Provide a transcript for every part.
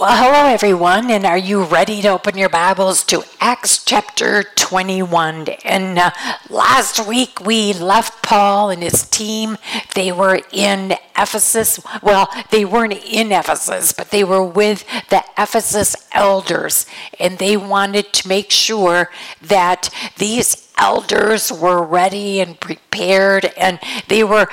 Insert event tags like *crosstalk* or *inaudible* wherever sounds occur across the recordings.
Well, hello everyone, and are you ready to open your Bibles to Acts chapter 21? And uh, last week we left Paul and his team. They were in Ephesus. Well, they weren't in Ephesus, but they were with the Ephesus elders, and they wanted to make sure that these elders were ready and prepared, and they were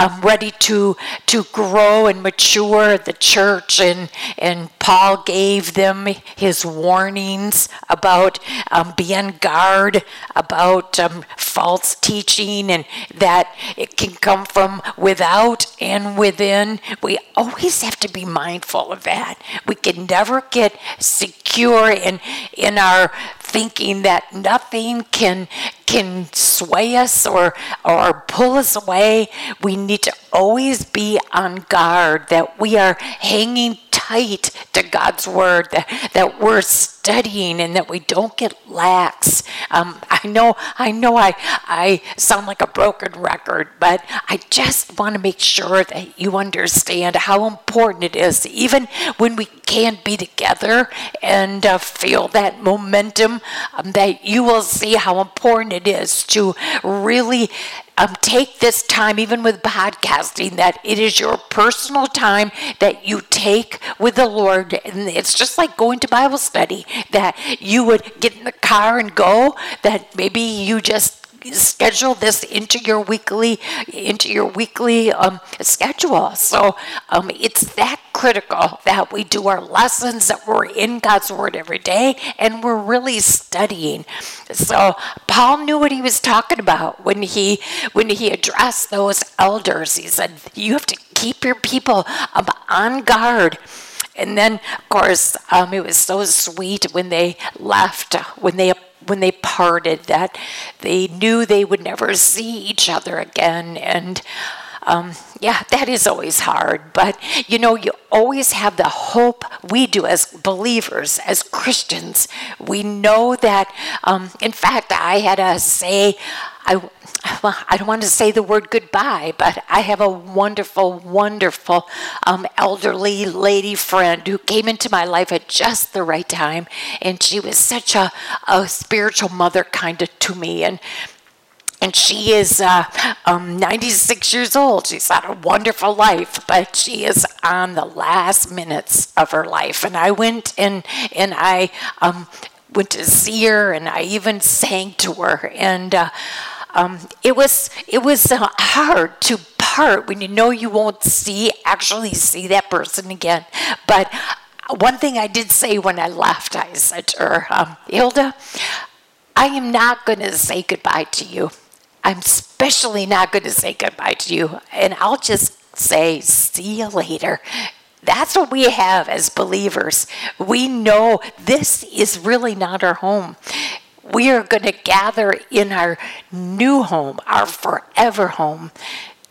um, ready to to grow and mature the church and and Paul gave them his warnings about um, guard about um, false teaching and that it can come from without and within. We always have to be mindful of that. We can never get secure in in our thinking that nothing can can sway us or or pull us away. We need to always be on guard that we are hanging tight to God's word, that, that we're studying and that we don't get lax. Um, I know, I know I, I sound like a broken record, but I just want to make sure that you understand how important it is, even when we can't be together and uh, feel that momentum, um, that you will see how important it is to really um, take this time, even with podcasting, that it is your personal time that you take with the Lord. And it's just like going to Bible study, that you would get in the car and go, that maybe you just schedule this into your weekly into your weekly um, schedule. So um, it's that critical that we do our lessons that we're in god's word every day and we're really studying. So paul knew what he was talking about when he when he addressed those elders. He said you have to keep your people um, on guard. And then of course um, it was so sweet when they left when they when they parted that they knew they would never see each other again and um, yeah, that is always hard. But you know, you always have the hope. We do as believers, as Christians. We know that. Um, in fact, I had to say, I, well, I don't want to say the word goodbye, but I have a wonderful, wonderful um, elderly lady friend who came into my life at just the right time. And she was such a, a spiritual mother kind of to me. And and she is uh, um, 96 years old. She's had a wonderful life, but she is on the last minutes of her life. And I went and and I um, went to see her, and I even sang to her. And uh, um, it was it was uh, hard to part when you know you won't see actually see that person again. But one thing I did say when I left, I said to her, um, Hilda, I am not going to say goodbye to you. I'm especially not going to say goodbye to you, and I'll just say, see you later. That's what we have as believers. We know this is really not our home we are going to gather in our new home, our forever home.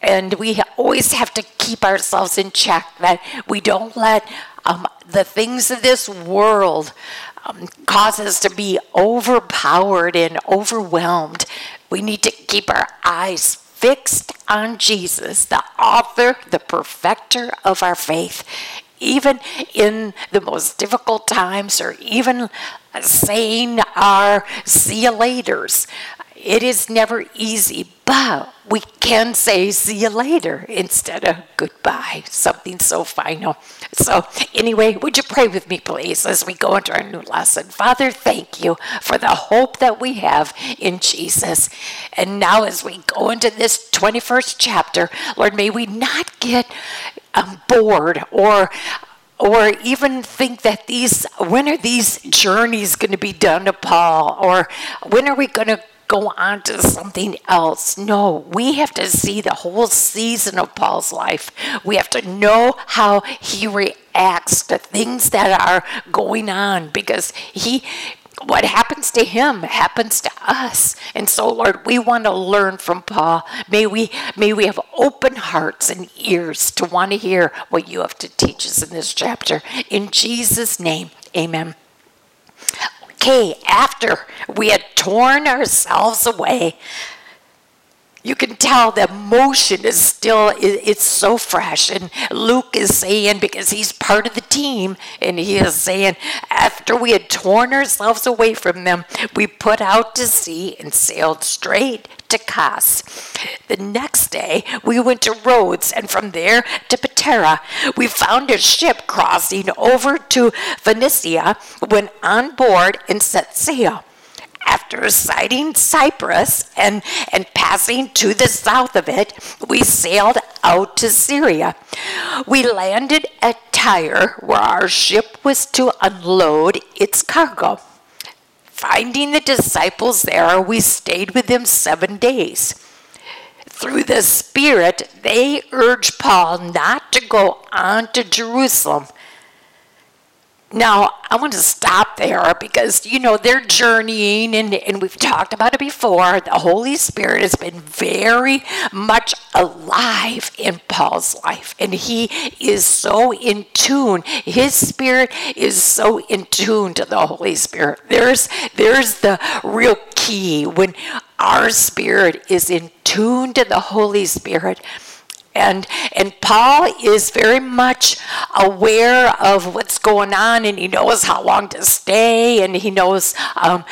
And we always have to keep ourselves in check that we don't let um, the things of this world um, cause us to be overpowered and overwhelmed. We need to keep our eyes fixed on Jesus, the author, the perfecter of our faith even in the most difficult times, or even saying our see you laters. It is never easy, but we can say see you later instead of goodbye, something so final. So, anyway, would you pray with me, please, as we go into our new lesson? Father, thank you for the hope that we have in Jesus. And now, as we go into this 21st chapter, Lord, may we not get um, bored or or even think that these when are these journeys going to be done to paul or when are we going to go on to something else? No we have to see the whole season of paul's life. We have to know how he reacts to things that are going on because he what happens to him happens to us. And so, Lord, we want to learn from Paul. May we, may we have open hearts and ears to want to hear what you have to teach us in this chapter. In Jesus' name, amen. Okay, after we had torn ourselves away, you can tell the emotion is still it's so fresh and luke is saying because he's part of the team and he is saying after we had torn ourselves away from them we put out to sea and sailed straight to Kos. The next day, we went to Rhodes, and from there to Patara. We found a ship crossing over to Phoenicia, went on board, and set sail after sighting Cyprus and, and passing to the south of it, we sailed out to Syria. We landed at Tyre, where our ship was to unload its cargo. Finding the disciples there, we stayed with them seven days. Through the Spirit, they urged Paul not to go on to Jerusalem now, I want to stop there because, you know, they're journeying, and, and we've talked about it before. The Holy Spirit has been very much alive in Paul's life, and he is so in tune. His spirit is so in tune to the Holy Spirit. There's, there's the real key when our spirit is in tune to the Holy Spirit and and Paul is very much aware of what's going on, and he knows how long to stay, and he knows. Um,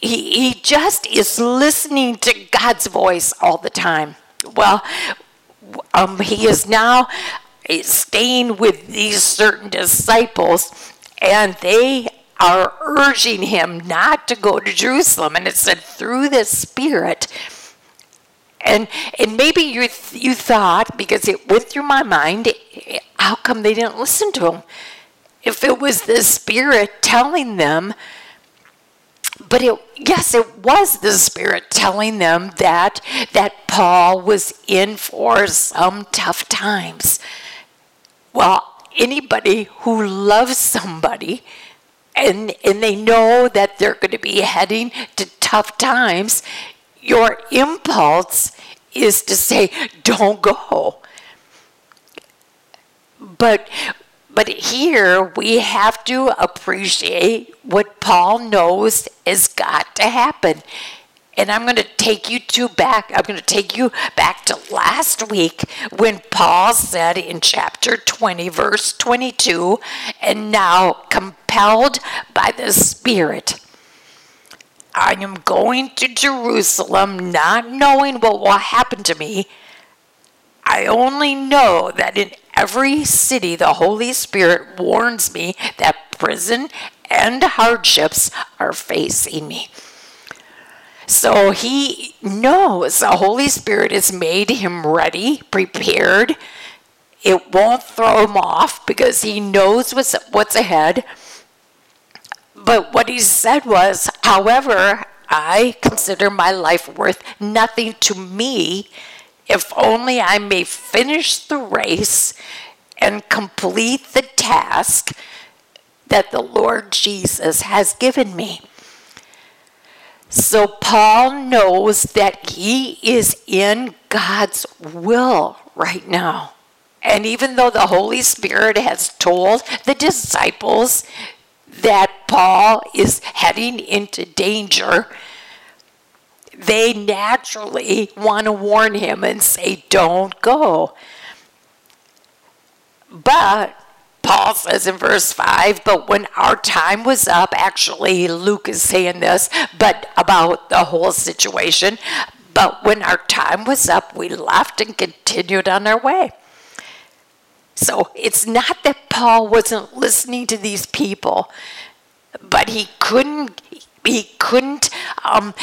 he, he just is listening to God's voice all the time. Well, um, he is now staying with these certain disciples, and they are urging him not to go to Jerusalem. And it said, through the Spirit, and and maybe you you thought because it went through my mind, how come they didn't listen to him? If it was the Spirit telling them, but it yes, it was the Spirit telling them that that Paul was in for some tough times. Well, anybody who loves somebody and and they know that they're going to be heading to tough times your impulse is to say, don't go. But but here we have to appreciate what Paul knows has got to happen. And I'm going to take you to back, I'm going to take you back to last week when Paul said in chapter 20, verse 22, and now compelled by the Spirit, I am going to Jerusalem not knowing what will happen to me. I only know that in every city the Holy Spirit warns me that prison and hardships are facing me. So he knows the Holy Spirit has made him ready, prepared. It won't throw him off because he knows what's, what's ahead. But what he said was, however, I consider my life worth nothing to me if only I may finish the race and complete the task that the Lord Jesus has given me. So Paul knows that he is in God's will right now. And even though the Holy Spirit has told the disciples that Paul is heading into danger, they naturally want to warn him and say, Don't go. But Paul says in verse 5, but when our time was up, actually, Luke is saying this, but about the whole situation. But when our time was up, we left and continued on our way. So it's not that Paul wasn't listening to these people, but he couldn't. He couldn't. Um,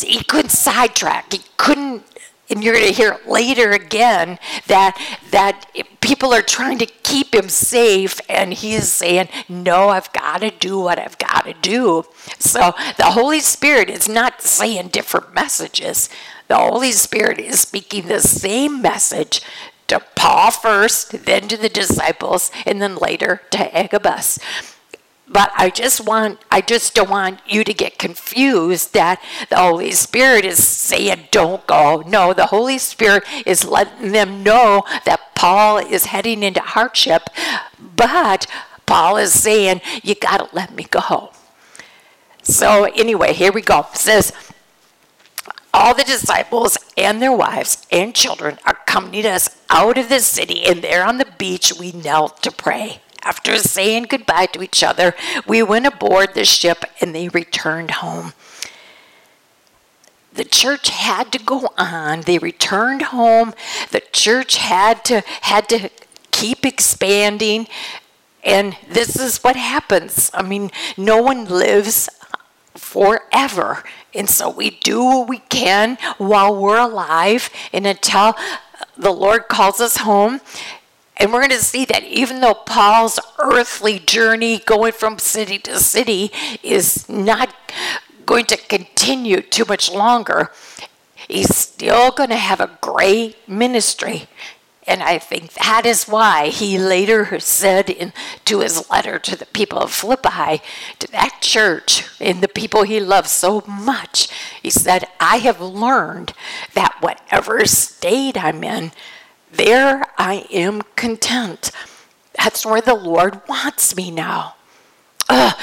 he couldn't sidetrack. He couldn't. And you're going to hear later again that that people are trying to keep him safe, and he's saying, "No, I've got to do what I've got to do." So the Holy Spirit is not saying different messages. The Holy Spirit is speaking the same message to Paul first, then to the disciples, and then later to Agabus. But I just want, I just don't want you to get confused that the Holy Spirit is saying, don't go. No, the Holy Spirit is letting them know that Paul is heading into hardship, but Paul is saying, you got to let me go. So, anyway, here we go. It says, all the disciples and their wives and children accompanied us out of the city, and there on the beach we knelt to pray. After saying goodbye to each other, we went aboard the ship and they returned home. The church had to go on. They returned home. The church had to had to keep expanding. And this is what happens. I mean, no one lives forever. And so we do what we can while we're alive and until the Lord calls us home. And we're going to see that even though Paul's earthly journey going from city to city is not going to continue too much longer, he's still going to have a great ministry. And I think that is why he later said in to his letter to the people of Philippi, to that church and the people he loved so much, he said, I have learned that whatever state I'm in, there I am content. That's where the Lord wants me now.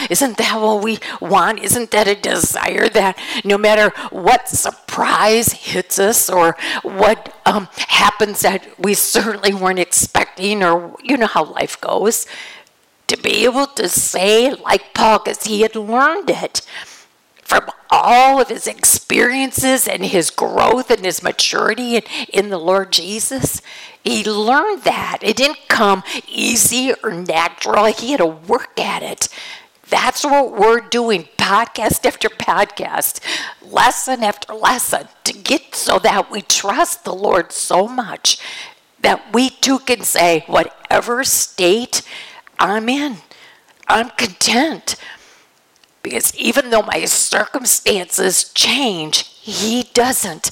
Isn't that what we want? Isn't that a desire that no matter what surprise hits us or what um, happens that we certainly weren't expecting, or you know how life goes, to be able to say, like Paul, because he had learned it from all of his experiences and his growth and his maturity in, in the Lord Jesus, he learned that. It didn't come easy or natural. He had to work at it. That's what we're doing, podcast after podcast, lesson after lesson, to get so that we trust the Lord so much that we too can say, whatever state I'm in, I'm content. Because even though my circumstances change, He doesn't.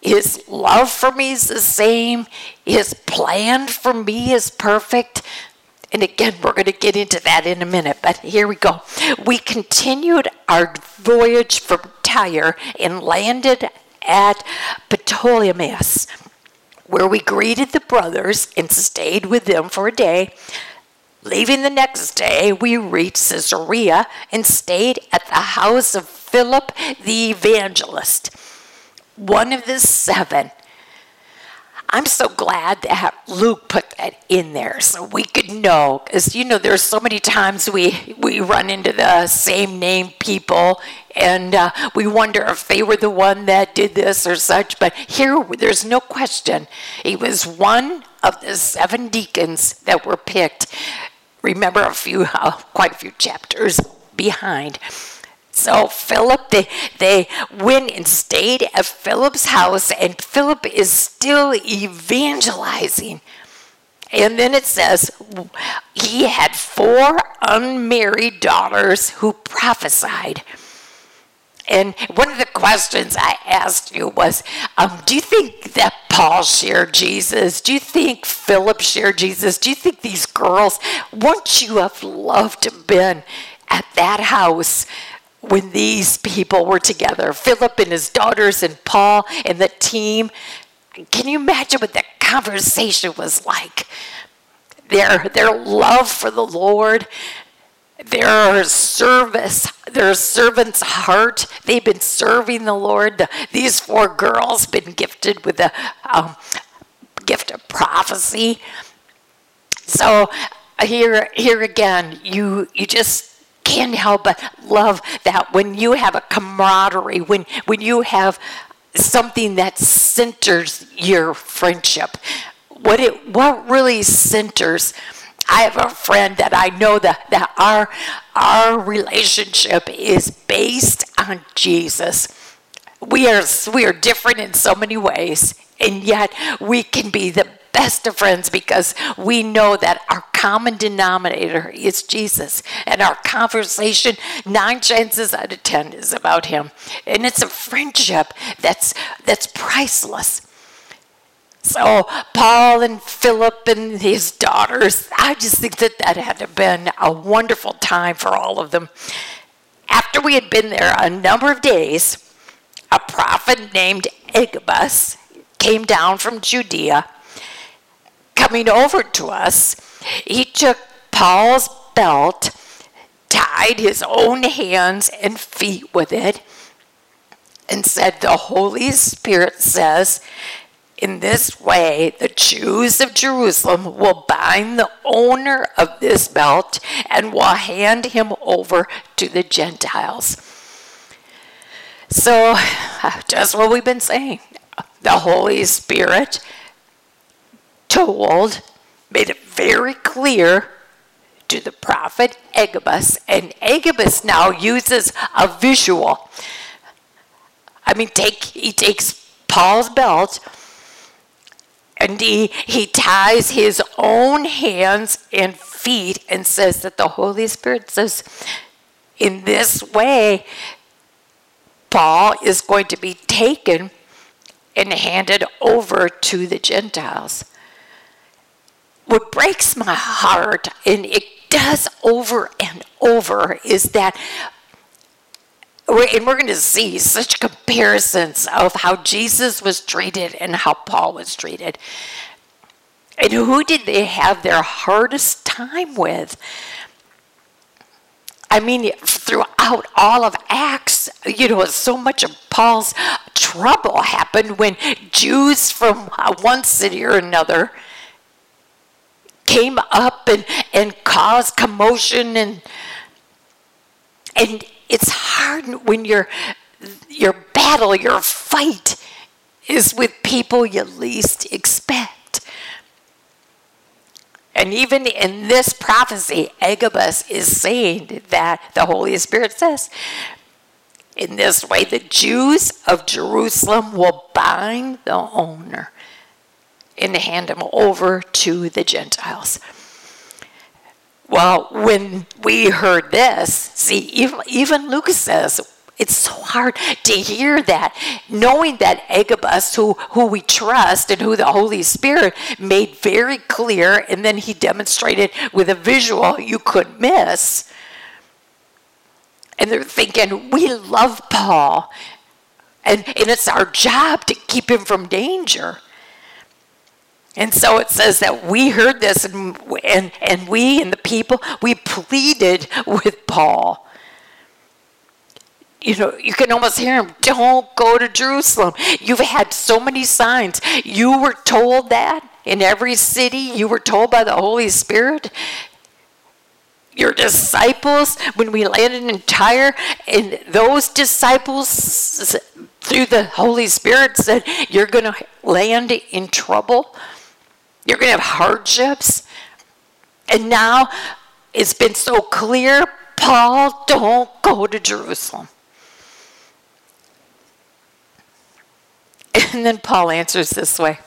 His love for me is the same. His plan for me is perfect. And again, we're going to get into that in a minute, but here we go. We continued our voyage from Tyre and landed at Ptolemais, where we greeted the brothers and stayed with them for a day. Leaving the next day, we reached Caesarea and stayed at the house of Philip the evangelist, one of the seven I'm so glad that Luke put that in there so we could know. Because, you know, there's so many times we, we run into the same name people and uh, we wonder if they were the one that did this or such. But here, there's no question. He was one of the seven deacons that were picked. Remember a few, *laughs* uh, quite a few chapters behind. So Philip, they, they went and stayed at Philip's house, and Philip is still evangelizing. And then it says he had four unmarried daughters who prophesied. And one of the questions I asked you was um, Do you think that Paul shared Jesus? Do you think Philip shared Jesus? Do you think these girls, wouldn't you have loved to have been at that house when these people were together Philip and his daughters, and Paul and the team. Can you imagine what that conversation was like? Their, their love for the Lord, their service, their servant's heart. They've been serving the Lord. The, these four girls been gifted with the um, gift of prophecy. So here, here again, you you just can't help but love that when you have a camaraderie, when, when you have something that centers your friendship, what it what really centers I have a friend that I know that, that our our relationship is based on Jesus. We are we are different in so many ways, and yet we can be the best of friends because we know that our common denominator is Jesus. And our conversation, nine chances out of ten, is about him. And it's a friendship that's that's priceless. So Paul and Philip and his daughters, I just think that that had to have been a wonderful time for all of them. After we had been there a number of days, a prophet named Agabus came down from Judea coming over to us, he took Paul's belt, tied his own hands and feet with it, and said, The Holy Spirit says, in this way, the Jews of Jerusalem will bind the owner of this belt and will hand him over to the Gentiles. So, just what we've been saying. The Holy Spirit told, made it very clear to the prophet Agabus, and Agabus now uses a visual. I mean, take he takes Paul's belt and he, he ties his own hands and feet and says that the Holy Spirit says, in this way, Paul is going to be taken and handed over to the Gentiles. What breaks my heart, and it does over and over, is that and we're going to see such comparisons of how Jesus was treated and how Paul was treated. And who did they have their hardest time with? I mean, throughout all of Acts, you know, so much of Paul's trouble happened when Jews from one city or another came up and, and caused commotion and and it's when your your battle, your fight is with people you least expect. And even in this prophecy, Agabus is saying that the Holy Spirit says, in this way, the Jews of Jerusalem will bind the owner and hand him over to the Gentiles. Well, when we heard this, see, even, even Lucas says it's so hard to hear that, knowing that Agabus, who, who we trust and who the Holy Spirit made very clear, and then he demonstrated with a visual you couldn't miss. And they're thinking, we love Paul, and, and it's our job to keep him from danger. And so it says that we heard this and, and, and we and the people, we pleaded with Paul. You know, you can almost hear him, don't go to Jerusalem. You've had so many signs. You were told that in every city, you were told by the Holy Spirit. Your disciples, when we landed in Tyre, and those disciples, through the Holy Spirit, said, You're going to land in trouble. You're going to have hardships. And now it's been so clear Paul, don't go to Jerusalem. And then Paul answers this way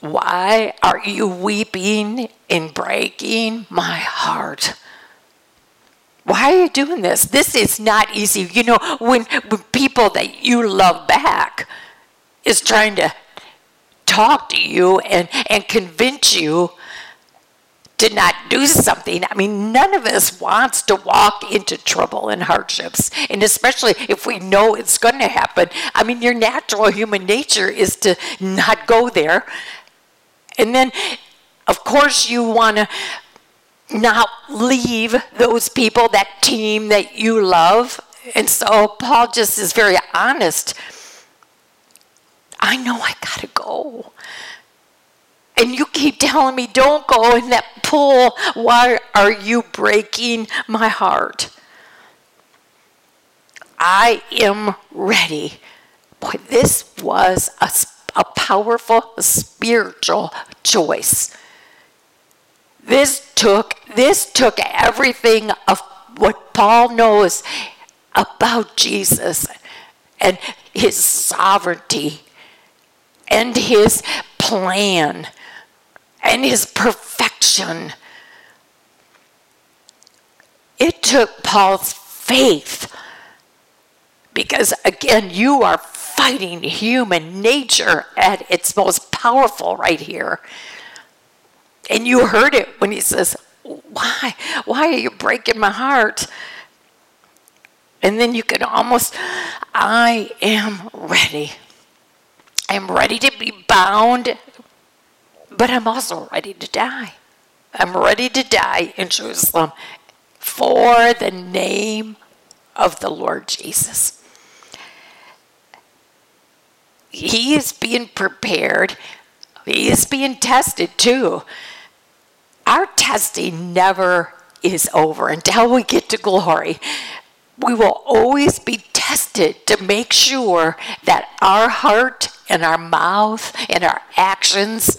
Why are you weeping and breaking my heart? Why are you doing this? This is not easy. You know, when, when people that you love back is trying to talk to you and, and convince you to not do something. I mean, none of us wants to walk into trouble and hardships, and especially if we know it's going to happen. I mean, your natural human nature is to not go there. And then, of course, you want to not leave those people, that team that you love. And so Paul just is very honest I know I gotta go. And you keep telling me, don't go in that pool. Why are you breaking my heart? I am ready. Boy, this was a, a powerful spiritual choice. This took this took everything of what Paul knows about Jesus and his sovereignty and his plan and his perfection. It took Paul's faith because, again, you are fighting human nature at its most powerful right here. And you heard it when he says, Why? Why are you breaking my heart? And then you can almost, I am ready. I'm ready to be bound, but I'm also ready to die. I'm ready to die in Jerusalem for the name of the Lord Jesus. He is being prepared, he is being tested too. Our testing never is over until we get to glory. We will always be tested to make sure that our heart and our mouth and our actions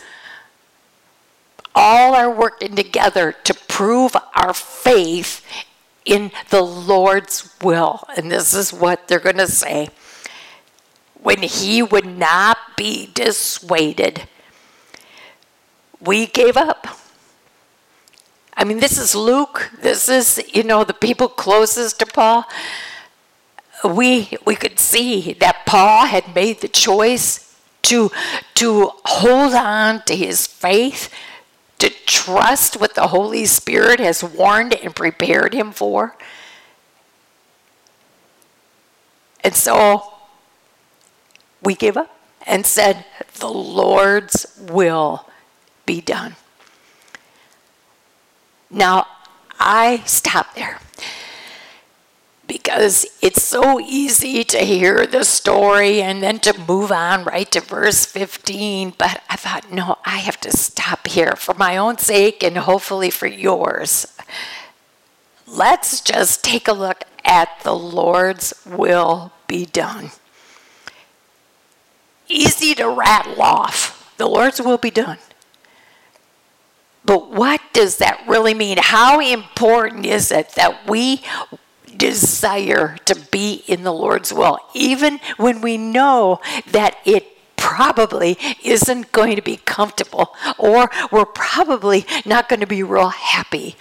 all are working together to prove our faith in the Lord's will. And this is what they're going to say when he would not be dissuaded, we gave up. I mean, this is Luke. This is, you know, the people closest to Paul. We, we could see that Paul had made the choice to, to hold on to his faith, to trust what the Holy Spirit has warned and prepared him for. And so we gave up and said, The Lord's will be done. Now, I stop there because it's so easy to hear the story and then to move on right to verse 15. But I thought, no, I have to stop here for my own sake and hopefully for yours. Let's just take a look at the Lord's will be done. Easy to rattle off. The Lord's will be done. But what does that really mean? How important is it that we desire to be in the Lord's will, even when we know that it probably isn't going to be comfortable or we're probably not going to be real happy.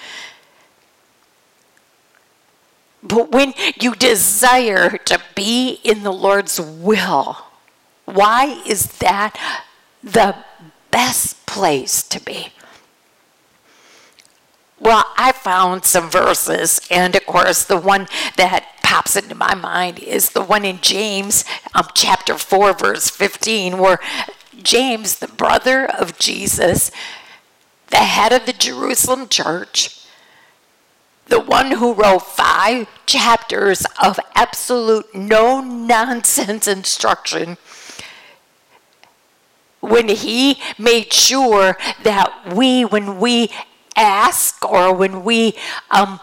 But when you desire to be in the Lord's will, why is that the best place to be? Well, I found some verses, and of course, the one that pops into my mind is the one in James, um, chapter 4, verse 15, where James, the brother of Jesus, the head of the Jerusalem church, the one who wrote five chapters of absolute no nonsense instruction, when he made sure that we, when we ask or when we um,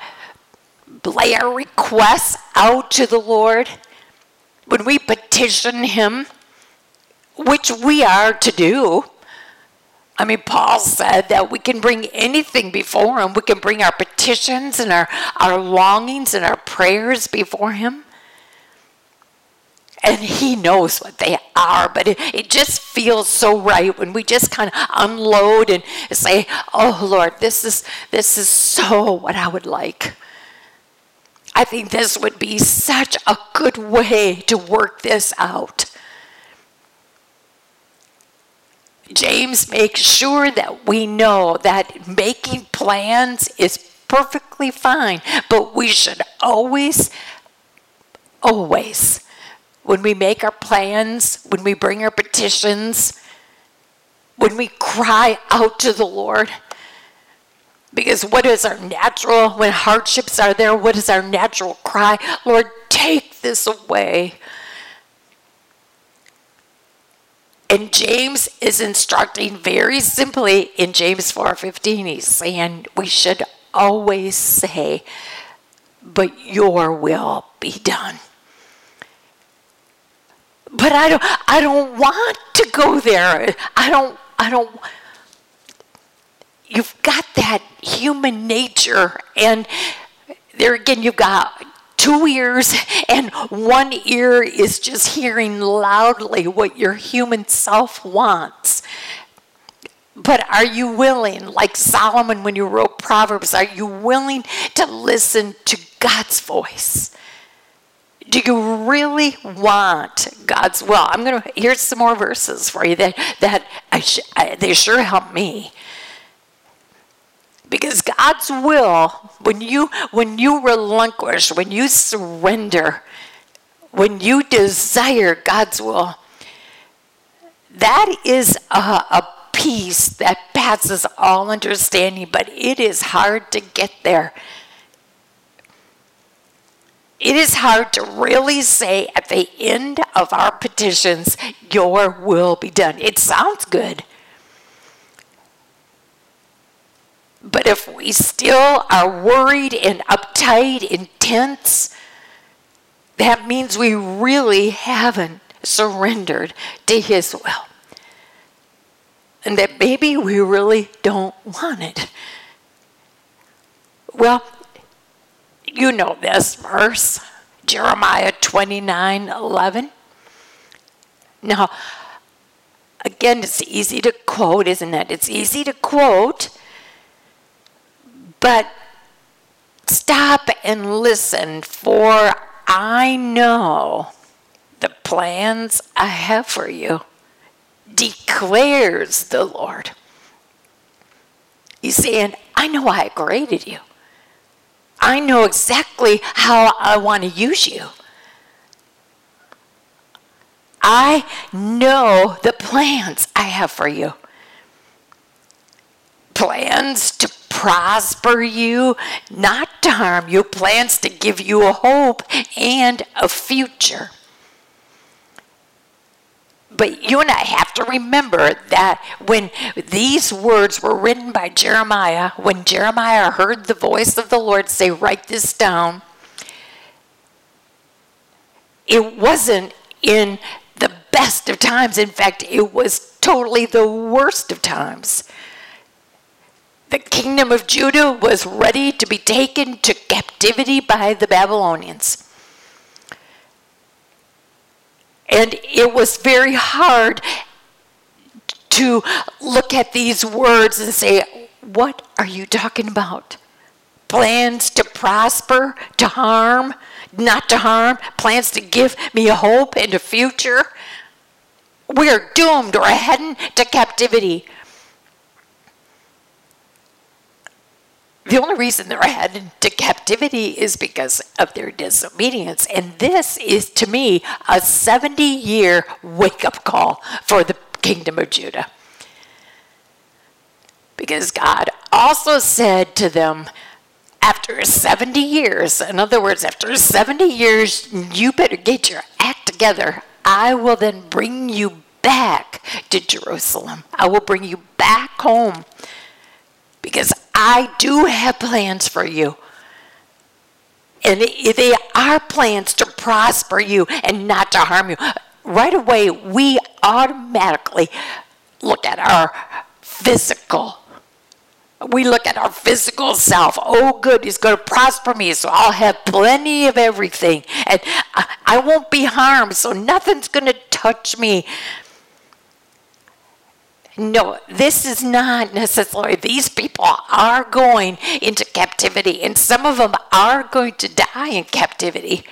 lay our requests out to the Lord, when we petition Him, which we are to do. I mean, Paul said that we can bring anything before Him. We can bring our petitions and our, our longings and our prayers before Him and he knows what they are but it, it just feels so right when we just kind of unload and say oh lord this is this is so what i would like. I think this would be such a good way to work this out. James makes sure that we know that making plans is perfectly fine but we should always always when we make our plans, when we bring our petitions, when we cry out to the Lord. Because what is our natural, when hardships are there, what is our natural cry? Lord, take this away. And James is instructing very simply in James 4:15 he's saying we should always say but your will be done but I don't I don't want to go there. I don't I don't you've got that human nature and there again you've got two ears and one ear is just hearing loudly what your human self wants. But are you willing, like Solomon when you wrote Proverbs, are you willing to listen to God's voice? Do you really want God's will? I'm going to here's some more verses for you that that I sh, I, they sure help me. Because God's will, when you when you relinquish, when you surrender, when you desire God's will, that is a, a peace that passes all understanding, but it is hard to get there it is hard to really say at the end of our petitions, Your will be done. It sounds good. But if we still are worried and uptight and tense, that means we really haven't surrendered to His will. And that maybe we really don't want it. Well, you know this verse, Jeremiah 29 11. Now, again, it's easy to quote, isn't it? It's easy to quote, but stop and listen, for I know the plans I have for you, declares the Lord. He's saying, I know I created you. I know exactly how I want to use you. I know the plans I have for you. Plans to prosper you, not to harm you, plans to give you a hope and a future. But you and I have to remember that when these words were written by Jeremiah, when Jeremiah heard the voice of the Lord say, Write this down, it wasn't in the best of times. In fact, it was totally the worst of times. The kingdom of Judah was ready to be taken to captivity by the Babylonians. And it was very hard to look at these words and say, What are you talking about? Plans to prosper, to harm, not to harm, plans to give me a hope and a future. We're doomed. We're heading to captivity. The only reason they're headed to captivity is because of their disobedience. And this is, to me, a 70 year wake up call for the kingdom of Judah. Because God also said to them, after 70 years, in other words, after 70 years, you better get your act together. I will then bring you back to Jerusalem. I will bring you back home because I do have plans for you. And they are plans to prosper you and not to harm you. Right away, we automatically look at our physical. We look at our physical self. Oh, good, he's going to prosper me, so I'll have plenty of everything. And I won't be harmed, so nothing's going to touch me. No, this is not necessarily. These people are going into captivity, and some of them are going to die in captivity.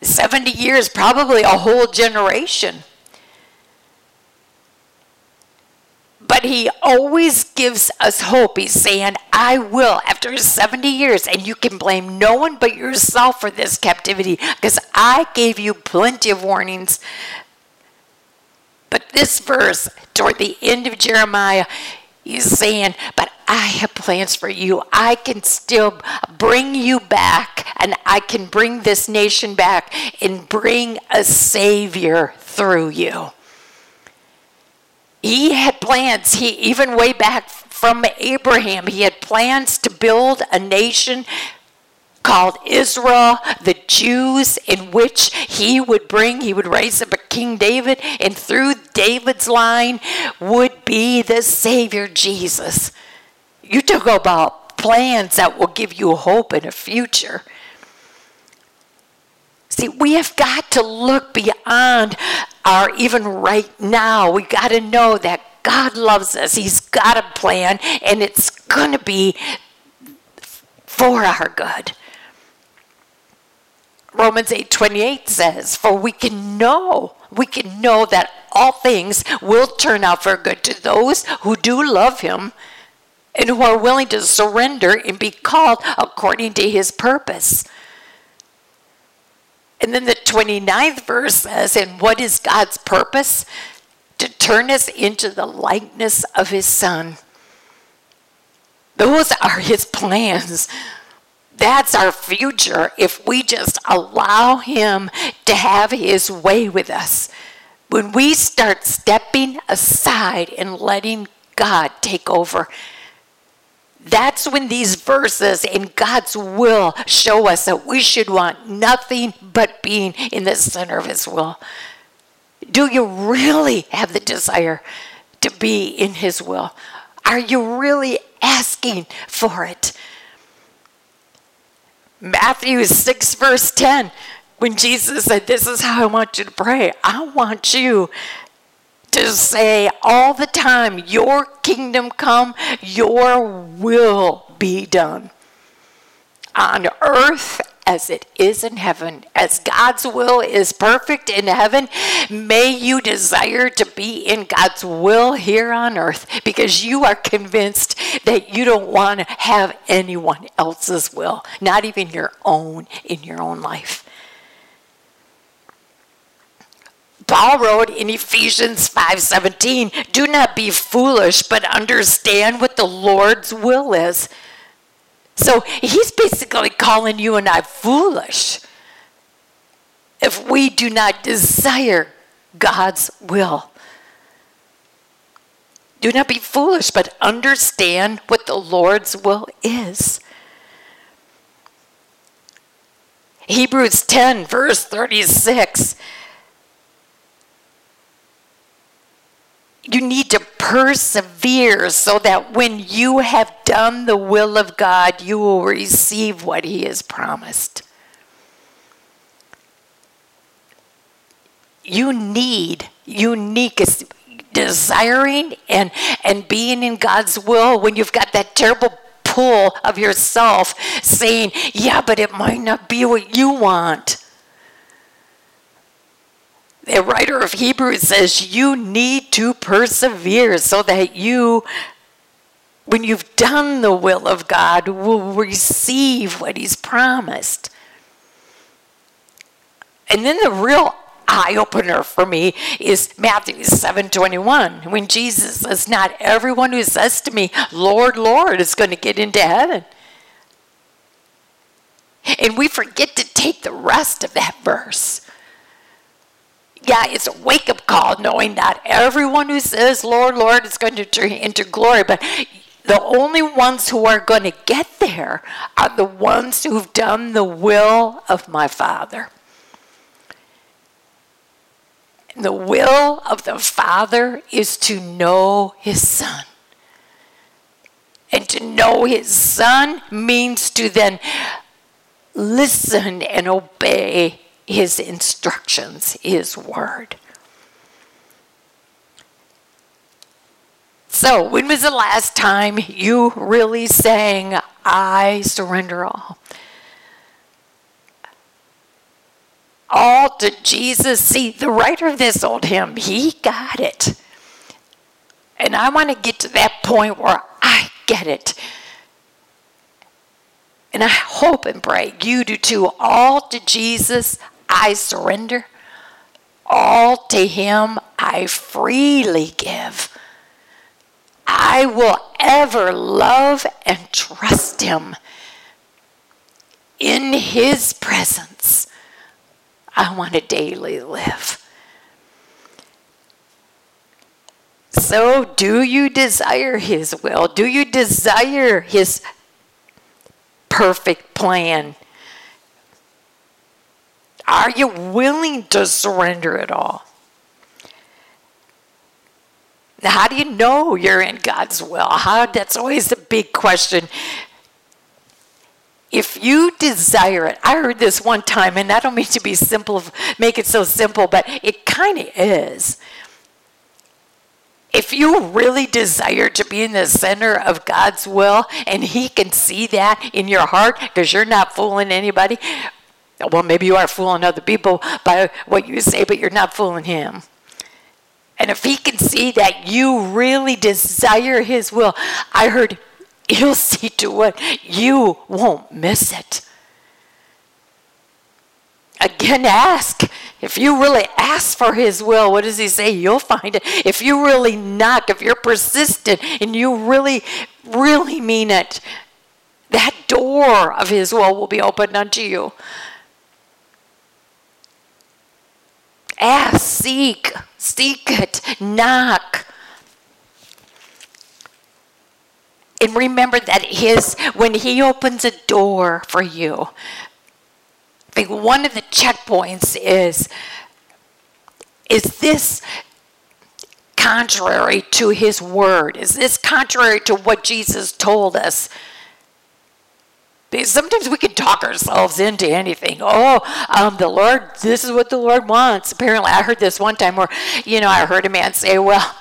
70 years, probably a whole generation. But he always gives us hope. He's saying, I will after 70 years, and you can blame no one but yourself for this captivity because I gave you plenty of warnings but this verse, toward the end of Jeremiah, he's saying, But I have plans for you. I can still bring you back, and I can bring this nation back and bring a Savior through you. He had plans. He even way back from Abraham, he had plans to build a nation called Israel, the Jews, in which he would bring, he would raise up a King David, and through David's line would be the Savior Jesus. You talk about plans that will give you hope and a future. See, we have got to look beyond our even right now. We got to know that God loves us. He's got a plan, and it's going to be for our good. Romans 8:28 says, "For we can know, we can know that all things will turn out for good to those who do love him and who are willing to surrender and be called according to his purpose." And then the 29th verse says, "And what is God's purpose? To turn us into the likeness of his son." Those are his plans That's our future if we just allow Him to have His way with us. When we start stepping aside and letting God take over, that's when these verses in God's will show us that we should want nothing but being in the center of His will. Do you really have the desire to be in His will? Are you really asking for it? Matthew 6, verse 10, when Jesus said, This is how I want you to pray, I want you to say all the time, Your kingdom come, Your will be done on earth as it is in heaven. As God's will is perfect in heaven, may you desire to be in God's will here on earth because you are convinced that you don't want to have anyone else's will, not even your own in your own life. Paul wrote in Ephesians 5:17, "Do not be foolish, but understand what the Lord's will is." So he's basically calling you and I foolish if we do not desire God's will. Do not be foolish, but understand what the Lord's will is. Hebrews 10, verse 36 you need to persevere so that when you have done the will of God, you will receive what He has promised. You need unique desiring and, and being in God's will when you've got that terrible pull of yourself saying, Yeah, but it might not be what you want the writer of Hebrews says you need to persevere so that you, when you've done the will of God, will receive what He's promised. And then the real eye opener for me is Matthew 7:21 when Jesus says not everyone who says to me lord lord is going to get into heaven and we forget to take the rest of that verse yeah, it's a wake up call knowing that everyone who says, Lord, Lord, is going to turn into glory. But the only ones who are going to get there are the ones who've done the will of my Father. The will of the Father is to know His Son. And to know His Son means to then listen and obey his instructions, his word. So, when was the last time you really sang, I surrender all? All to Jesus. See, the writer of this old hymn, he got it. And I want to get to that point where I get it. And I hope and pray you do too. All to Jesus, I surrender. All to Him I freely give. I will ever love and trust Him. In His presence, I want to daily live. So, do you desire His will? Do you desire His perfect plan? Are you willing to surrender it all? Now, how do you know you're in God's will? How that's always the big question. If you desire it, I heard this one time, and I don't mean to be simple, make it so simple, but it kind of is. If you really desire to be in the center of God's will, and He can see that in your heart, because you're not fooling anybody, well, maybe you are fooling other people by what you say, but you're not fooling him. And if he can see that you really desire his will, I heard he'll *laughs* see to it you won't miss it. Again, ask. If you really ask for his will, what does he say? You'll find it. If you really knock, if you're persistent and you really, really mean it, that door of his will will be opened unto you. Ask, seek, seek it, knock. And remember that his when he opens a door for you, I think one of the checkpoints is is this contrary to his word? Is this contrary to what Jesus told us? Sometimes we can talk ourselves into anything. Oh, um, the Lord, this is what the Lord wants. Apparently, I heard this one time where, you know, I heard a man say, well,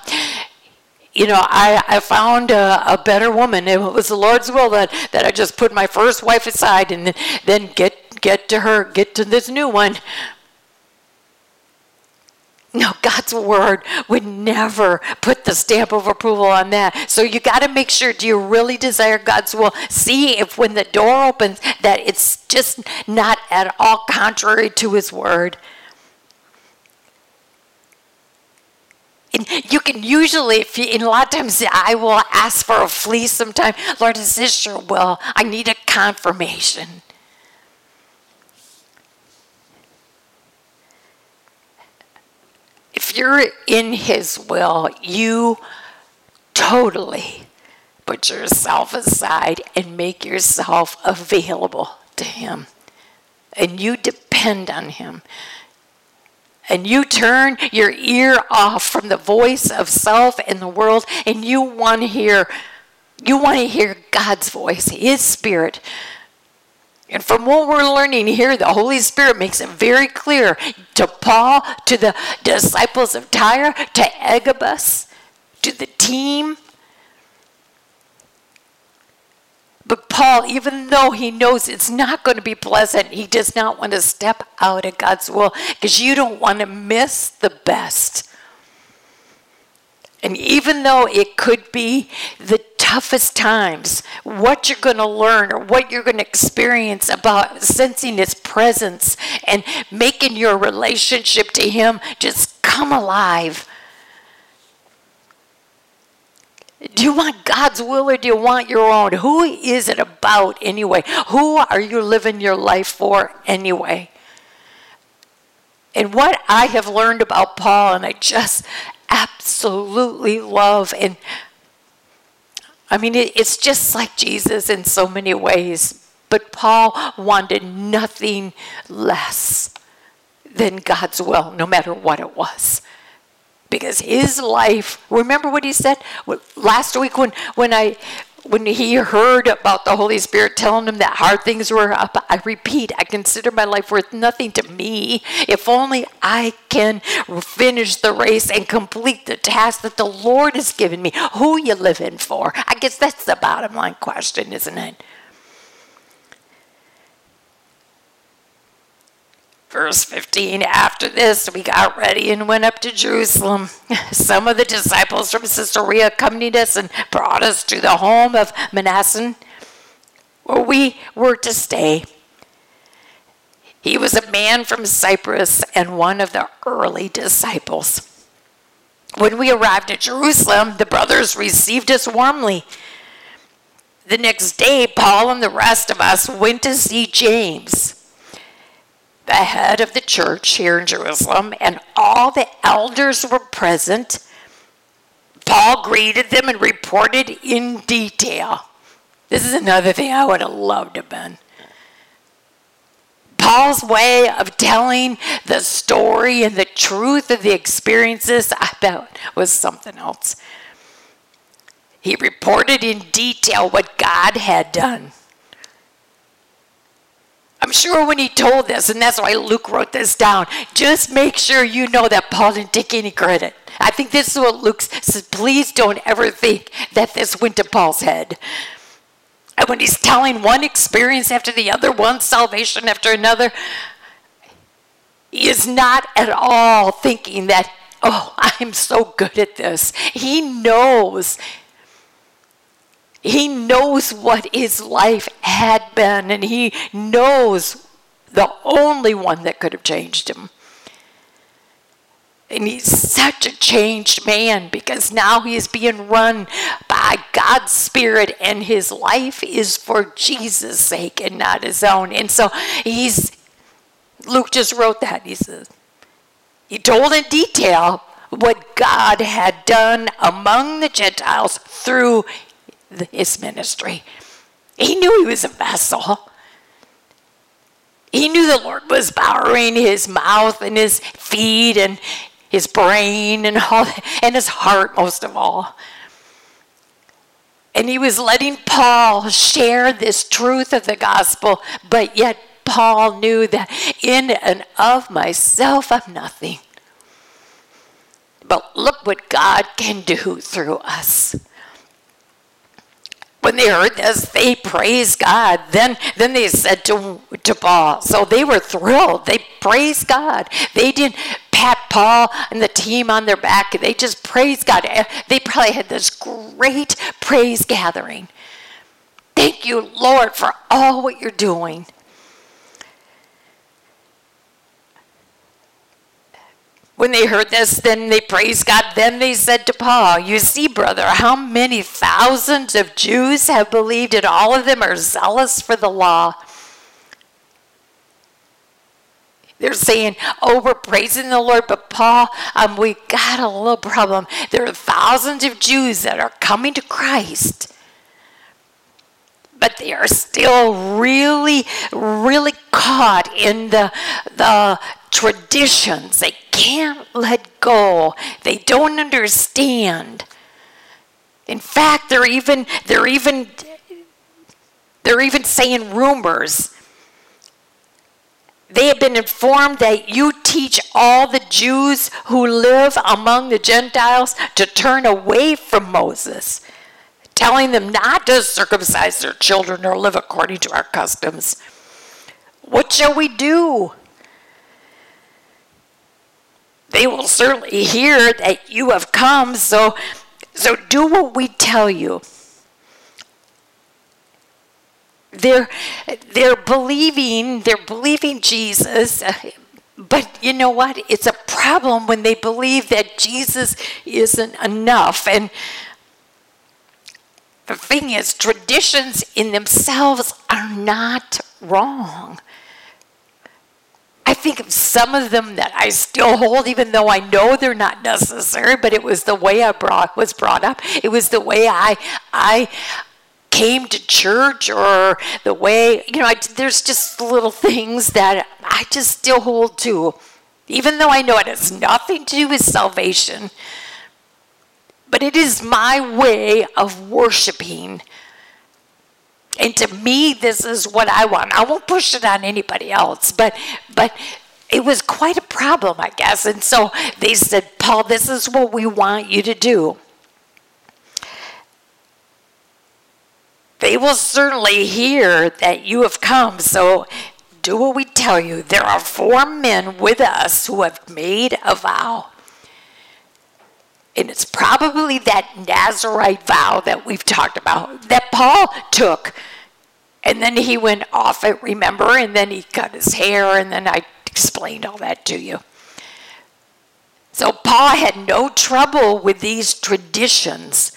you know, I, I found a, a, better woman. It was the Lord's will that, that I just put my first wife aside and then get get to her, get to this new one. No, God's word would never put the stamp of approval on that. So you got to make sure do you really desire God's will? See if when the door opens that it's just not at all contrary to his word. And you can usually, if you, and a lot of times I will ask for a flea sometime. Lord, is this your will? I need a confirmation. If you're in His will, you totally put yourself aside and make yourself available to Him. And you depend on Him. And you turn your ear off from the voice of self and the world, and you want to hear, you want to hear God's voice, His Spirit. And from what we're learning here, the Holy Spirit makes it very clear to Paul, to the disciples of Tyre, to Agabus, to the team. But Paul, even though he knows it's not going to be pleasant, he does not want to step out of God's will because you don't want to miss the best. And even though it could be the toughest times, what you're going to learn or what you're going to experience about sensing His presence and making your relationship to Him just come alive. Do you want God's will or do you want your own? Who is it about anyway? Who are you living your life for anyway? And what I have learned about Paul, and I just absolutely love. And I mean, it, it's just like Jesus in so many ways. But Paul wanted nothing less than God's will, no matter what it was. Because his life, remember what he said last week when, when I when he heard about the Holy Spirit telling him that hard things were up, I repeat, I consider my life worth nothing to me. If only I can finish the race and complete the task that the Lord has given me. Who you living for? I guess that's the bottom line question, isn't it? Verse 15 After this, we got ready and went up to Jerusalem. *laughs* Some of the disciples from Caesarea accompanied us and brought us to the home of Mnason, where we were to stay. He was a man from Cyprus and one of the early disciples. When we arrived at Jerusalem, the brothers received us warmly. The next day, Paul and the rest of us went to see James head of the church here in Jerusalem, and all the elders were present. Paul greeted them and reported in detail. This is another thing I would have loved to have been. Paul's way of telling the story and the truth of the experiences, I thought was something else. He reported in detail what God had done. I'm sure when he told this, and that's why Luke wrote this down, just make sure you know that Paul didn't take any credit. I think this is what Luke says. Please don't ever think that this went to Paul's head. And when he's telling one experience after the other, one salvation after another, he is not at all thinking that, oh, I'm so good at this. He knows he knows what his life had been, and he knows the only one that could have changed him. And he's such a changed man because now he is being run by God's Spirit, and his life is for Jesus' sake and not his own. And so he's, Luke just wrote that. He says, he told in detail what God had done among the Gentiles through his ministry. He knew he was a vessel. He knew the Lord was powering his mouth and his feet and his brain and all and his heart most of all. And he was letting Paul share this truth of the gospel, but yet Paul knew that in and of myself I'm nothing. But look what God can do through us when they heard this, they praised God. Then, then they said to, to Paul, so they were thrilled. They praised God. They didn't pat Paul and the team on their back. They just praised God. Eh, they probably had this great praise gathering. Thank you, Lord, for all what you're doing. When they heard this, then they praised God. Then they said to Paul, You see, brother, how many thousands of Jews have believed, and all of them are zealous for the law. They're saying, Oh, we're praising the Lord, but Paul, um, we got a little problem. There are thousands of Jews that are coming to Christ but they are still really, really caught in the, the traditions. They can't let go. They don't understand. In fact, they're even they're even they're even saying rumors. They have been informed that you teach all the Jews who live among the Gentiles to turn away from Moses telling them not to circumcise their children or live according to our customs. What shall we do? They will certainly hear that you have come, so, so do what we tell you. They're, they're believing, they're believing Jesus, but you know what? It's a problem when they believe that Jesus isn't enough. And the thing is, traditions in themselves are not wrong. Think of some of them that I still hold, even though I know they're not necessary, but it was the way I brought, was brought up. It was the way I, I came to church or the way, you know, I, there's just little things that I just still hold to, even though I know it has nothing to do with salvation but it is my way of worshiping. And to me, this is what I want. I won't push it on anybody else, but but it was quite a problem, I guess. And so they said, Paul, this is what we want you to do. They will certainly hear that you have come, so do what we tell you. There are four men with us who have made a vow. And it's probably that Nazarite vow that we've talked about that Paul took. And then he went off it, remember? And then he cut his hair, and then I explained all that to you. So Paul had no trouble with these traditions.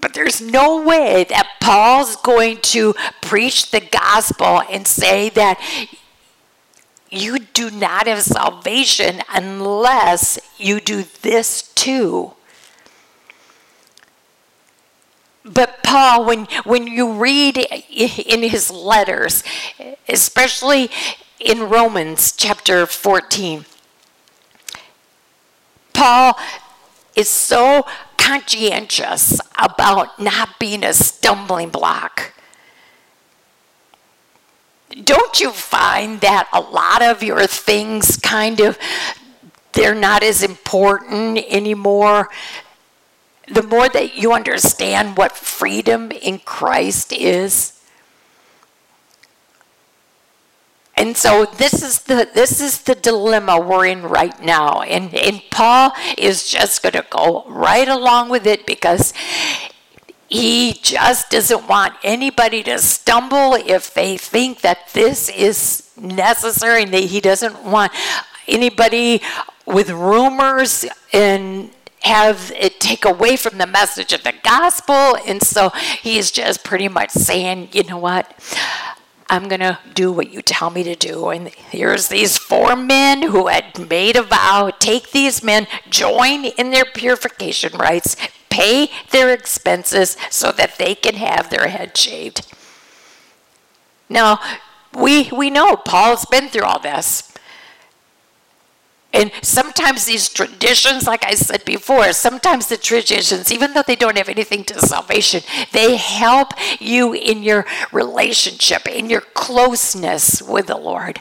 But there's no way that Paul's going to preach the gospel and say that you do not have salvation unless you do this too. But Paul, when, when you read in his letters, especially in Romans chapter 14, Paul is so conscientious about not being a stumbling block don't you find that a lot of your things kind of they're not as important anymore? The more that you understand what freedom in Christ is. And so this is the this is the dilemma we're in right now. And and Paul is just to go right along with it because he just doesn't want anybody to stumble if they think that this is necessary and he doesn't want anybody with rumors and have it take away from the message of the gospel. And so he's just pretty much saying, you know what? I'm going to do what you tell me to do. And here's these four men who had made a vow. Take these men, join in their purification rites, pay their expenses so that they can have their head shaved. Now, we, we know Paul's been through all this. And sometimes these traditions, like I said before, sometimes the traditions, even though they don't have anything to salvation, they help you in your relationship, in your closeness with the Lord.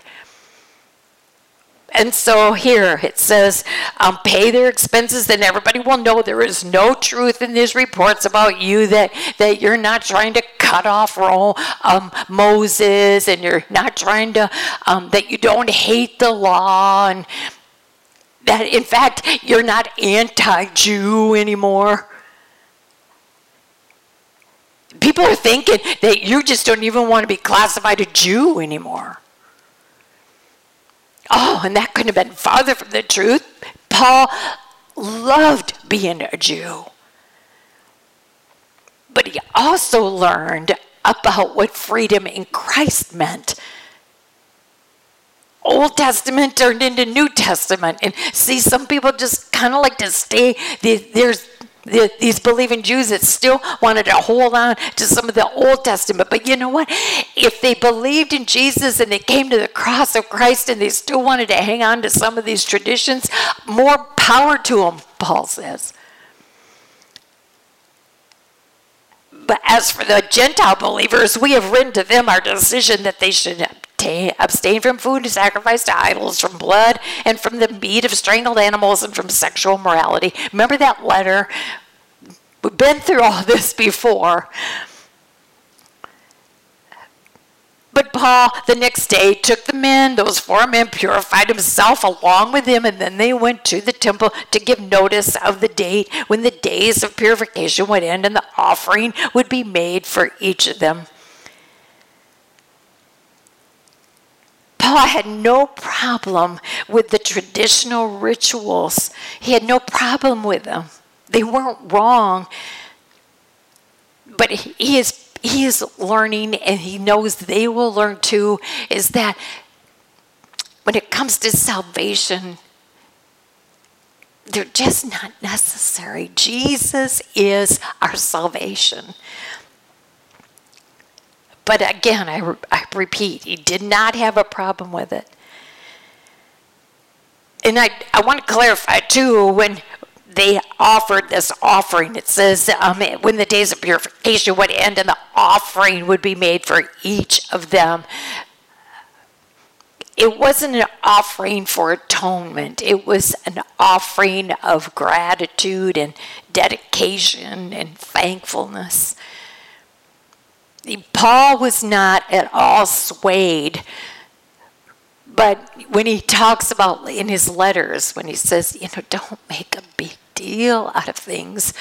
And so here it says, um, pay their expenses, then everybody will know there is no truth in these reports about you, that, that you're not trying to cut off um, Moses, and you're not trying to, um, that you don't hate the law, and that in fact you're not anti Jew anymore. People are thinking that you just don't even want to be classified a Jew anymore. Oh, and that couldn't have been farther from the truth. Paul loved being a Jew. But he also learned about what freedom in Christ meant. Old Testament turned into New Testament. And see, some people just kind of like to stay, there's these believing Jews that still wanted to hold on to some of the Old Testament. But you know what? If they believed in Jesus and they came to the cross of Christ and they still wanted to hang on to some of these traditions, more power to them, Paul says. But as for the Gentile believers, we have written to them our decision that they should abstain from food sacrificed to idols, from blood, and from the meat of strangled animals, and from sexual morality. Remember that letter? We've been through all this before. But Paul, the next day, took the men, those four men, purified himself along with them, and then they went to the temple to give notice of the date when the days of purification would end and the offering would be made for each of them. Paul had no problem with the traditional rituals. He had no problem with them. They weren't wrong. But he is he is learning and he knows they will learn too is that when it comes to salvation they're just not necessary. Jesus is our salvation. But again, I, I repeat, he did not have a problem with it. And I, I want to clarify too, when they offered this offering, it says um, when the days of purification would end and the offering would be made for each of them. It wasn't an offering for atonement. It was an offering of gratitude and dedication and thankfulness. Paul was not at all swayed. But when he talks about in his letters, when he says, you know, don't make a big deal out of things,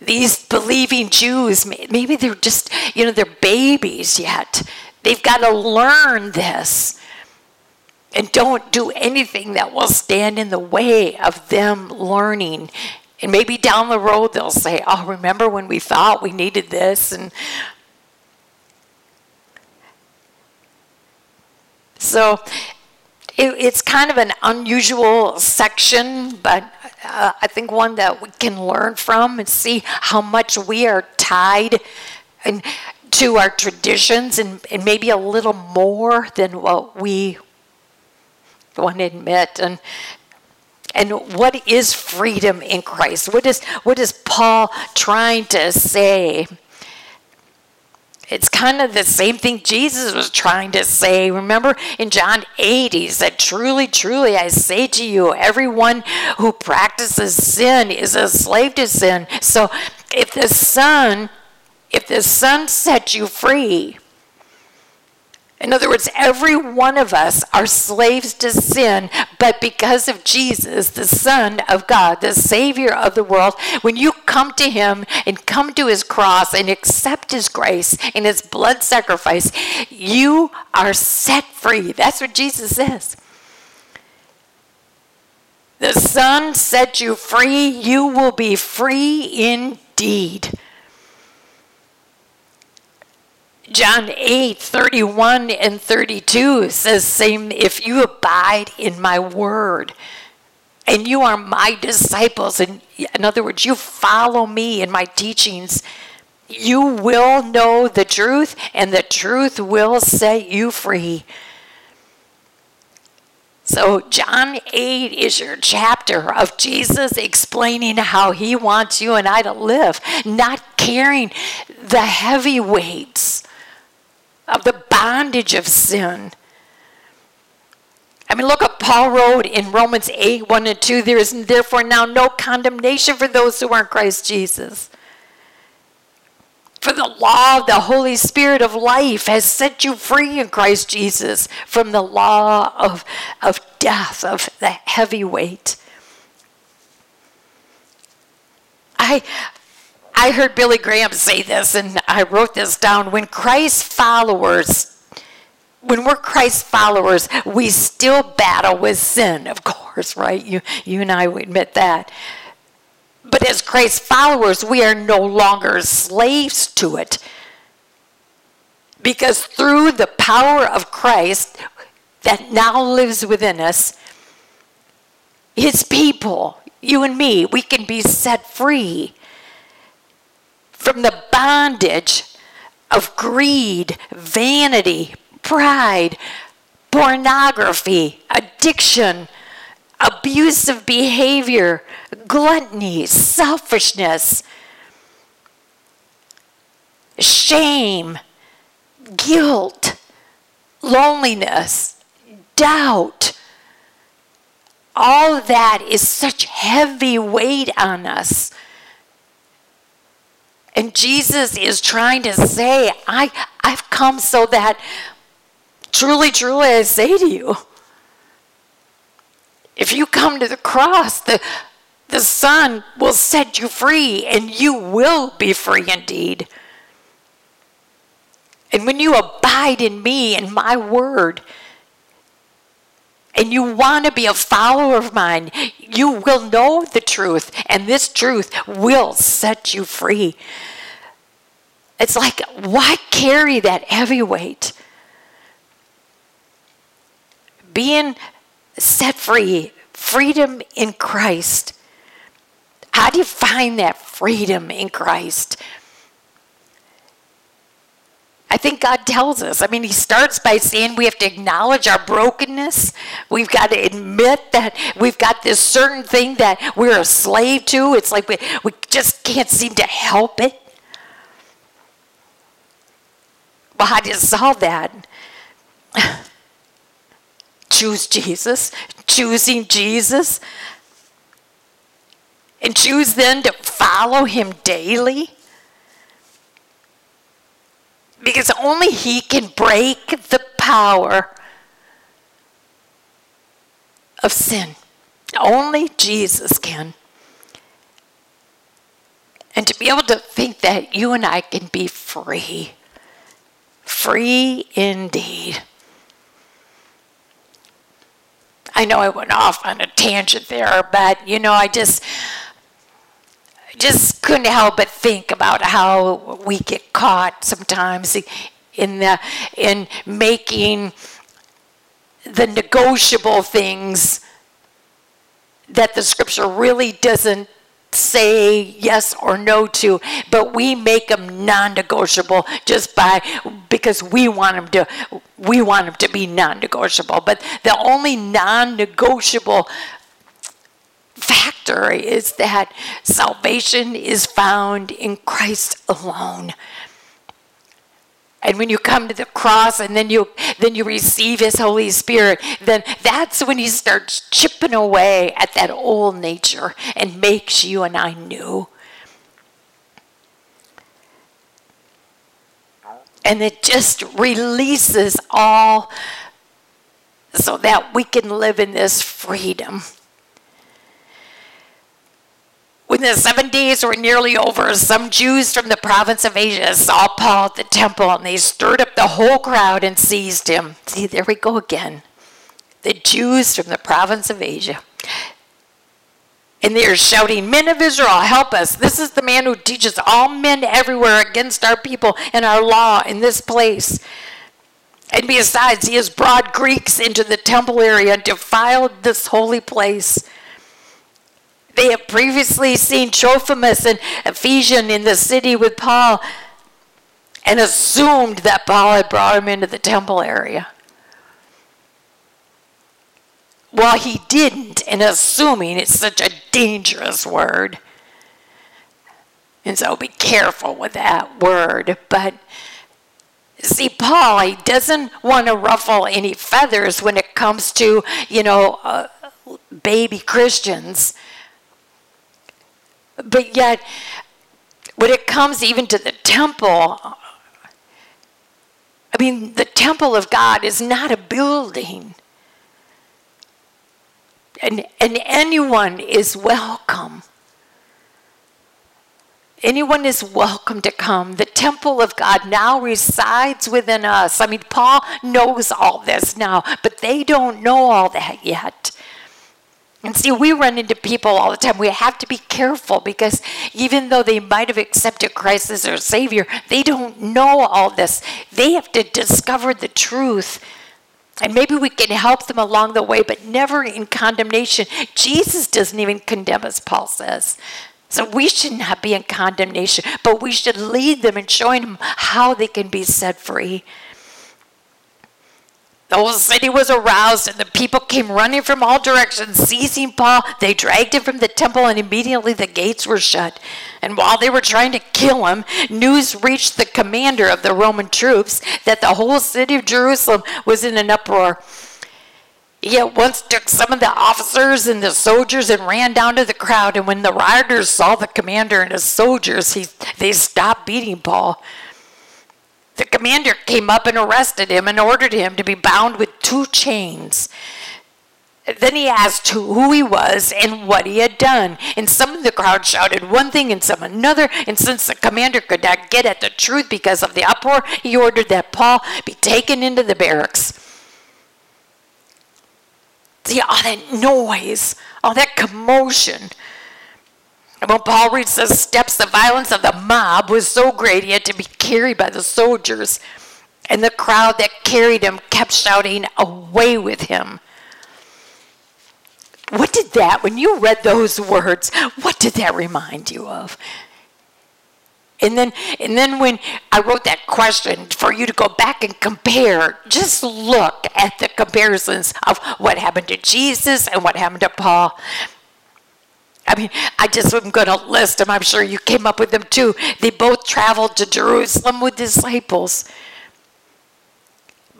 these believing Jews, maybe they're just, you know, they're babies yet. They've got to learn this. And don't do anything that will stand in the way of them learning and maybe down the road they'll say, Oh, remember when we thought we needed this? And so it, it's kind of an unusual section, but uh, I think one that we can learn from and see how much we are tied and to our traditions and, and maybe a little more than what we want to admit. And and what is freedom in Christ? What is, what is Paul trying to say? It's kind of the same thing Jesus was trying to say. Remember in John 8, he said, Truly, truly, I say to you, everyone who practices sin is a slave to sin. So if the Son, if the Son sets you free, in other words, every one of us are slaves to sin, but because of Jesus, the Son of God, the Savior of the world, when you come to Him and come to His cross and accept His grace and His blood sacrifice, you are set free. That's what Jesus says. the Son set you free, you will be free indeed. John 8, 31 and 32 says, same, if you abide in my word, and you are my disciples, and in other words, you follow me in my teachings, you will know the truth, and the truth will set you free. So, John 8 is your chapter of Jesus explaining how he wants you and I to live, not carrying the heavy weights of the bondage of sin. I mean, look what Paul wrote in Romans 8 1 and 2. There is therefore now no condemnation for those who are in Christ Jesus. For the law of the Holy Spirit of life has set you free in Christ Jesus from the law of, of death, of the heavy weight. I, I heard Billy Graham say this, and I wrote this down. When Christ followers, when we're Christ followers, we still battle with sin, of course, right? You, you and I would admit that. But as Christ followers, we are no longer slaves to it. Because through the power of Christ that now lives within us, his people, you and me, we can be set free from the bondage of greed, vanity, pride, pornography, addiction, abusive behavior, gluttony, selfishness, shame, guilt, loneliness, doubt. All of that is such heavy weight on us. And Jesus is trying to say, I, I've come so that truly, truly, I say to you, if you come to the cross, the, the Son will set you free, and you will be free indeed. And when you abide in me and my word, and you want to be a follower of mine, you will know truth, and this truth will set you free. It's like, why carry that heavy weight? Being set free, freedom in Christ. How do you find that freedom in Christ? I think God tells us. I mean, He starts by saying we have to acknowledge our brokenness. We've got to admit that we've got this certain thing that we're a slave to. It's like we, we just can't seem to help it. Well, how do you solve that? *laughs* choose Jesus, choosing Jesus, and choose then to follow him daily. Because only he can break the power of sin. Only Jesus can. And to be able to think that you and I can be free. Free indeed. I know I went off on a tangent there, but you know, I just just couldn't help but think about how we get caught sometimes in the in making the negotiable things that the scripture really doesn't say yes or no to, but we make them non-negotiable just by because we want them to we want them to be non-negotiable. But the only non-negotiable factor is that salvation is found in Christ alone. And when you come to the cross and then you then you receive his Holy Spirit, then that's when he starts chipping away at that old nature and makes you and I new. And it just releases all so that we can live in this freedom. When the seven days were nearly over, some Jews from the province of Asia saw Paul at the temple and they stirred up the whole crowd and seized him. See, there we go again. The Jews from the province of Asia. And they are shouting, Men of Israel, help us. This is the man who teaches all men everywhere against our people and our law in this place. And besides, he has brought Greeks into the temple area and defiled this holy place. They have previously seen Trophimus and Ephesian in the city with Paul and assumed that Paul had brought him into the temple area. Well, he didn't, and assuming it's such a dangerous word. And so be careful with that word. But see, Paul, he doesn't want to ruffle any feathers when it comes to, you know, uh, baby Christians. But yet, when it comes even to the temple, I mean, the temple of God is not a building. And, and anyone is welcome. Anyone is welcome to come. The temple of God now resides within us. I mean, Paul knows all this now, but they don't know all that yet. And see, we run into people all the time. We have to be careful because even though they might have accepted Christ as their Savior, they don't know all this. They have to discover the truth. And maybe we can help them along the way, but never in condemnation. Jesus doesn't even condemn us, Paul says. So we should not be in condemnation, but we should lead them and showing them how they can be set free. The whole city was aroused, and the people came running from all directions, seizing Paul. They dragged him from the temple, and immediately the gates were shut. And while they were trying to kill him, news reached the commander of the Roman troops that the whole city of Jerusalem was in an uproar. He at once took some of the officers and the soldiers and ran down to the crowd. And when the rioters saw the commander and his soldiers, he, they stopped beating Paul. The commander came up and arrested him and ordered him to be bound with two chains. Then he asked who he was and what he had done. And some of the crowd shouted one thing and some another. And since the commander could not get at the truth because of the uproar, he ordered that Paul be taken into the barracks. See, all that noise, all that commotion. And when Paul reached the steps, the violence of the mob was so great he had to be carried by the soldiers. And the crowd that carried him kept shouting, Away with him. What did that, when you read those words, what did that remind you of? And then, and then when I wrote that question for you to go back and compare, just look at the comparisons of what happened to Jesus and what happened to Paul. I mean, I just am going to list them. I'm sure you came up with them too. They both traveled to Jerusalem with disciples.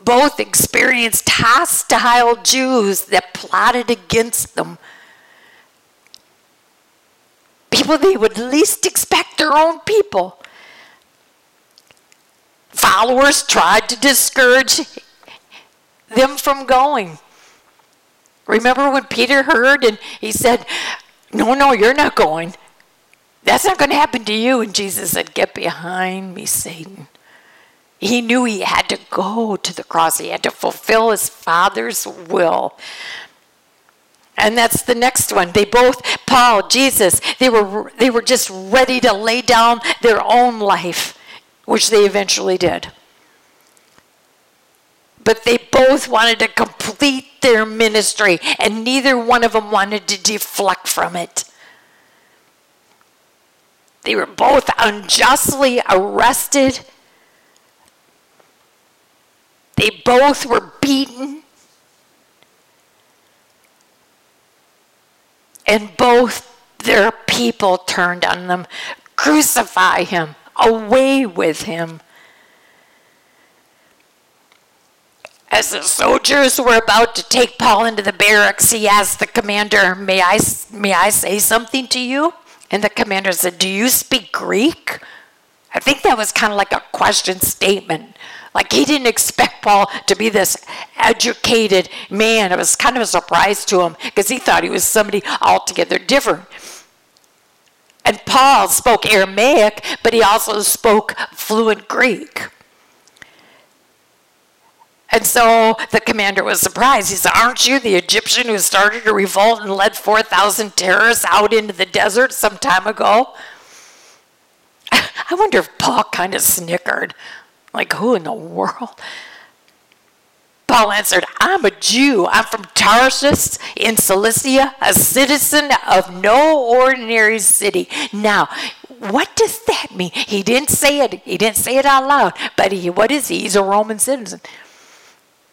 Both experienced hostile Jews that plotted against them people they would least expect their own people. Followers tried to discourage them from going. Remember when Peter heard and he said, No, no, you're not going. That's not going to happen to you. And Jesus said, Get behind me, Satan. He knew he had to go to the cross, he had to fulfill his Father's will. And that's the next one. They both, Paul, Jesus, they were, they were just ready to lay down their own life, which they eventually did. But they both wanted to complete their ministry, and neither one of them wanted to deflect from it. They were both unjustly arrested. They both were beaten. And both their people turned on them. Crucify him, away with him. As the soldiers were about to take Paul into the barracks, he asked the commander, May I, may I say something to you? And the commander said, Do you speak Greek? I think that was kind of like a question statement. Like he didn't expect Paul to be this educated man. It was kind of a surprise to him because he thought he was somebody altogether different. And Paul spoke Aramaic, but he also spoke fluent Greek. And so the commander was surprised. He said, Aren't you the Egyptian who started a revolt and led 4,000 terrorists out into the desert some time ago? *laughs* I wonder if Paul kind of snickered. Like, who in the world? Paul answered, I'm a Jew. I'm from Tarsus in Cilicia, a citizen of no ordinary city. Now, what does that mean? He didn't say it. He didn't say it out loud. But he, what is he? He's a Roman citizen.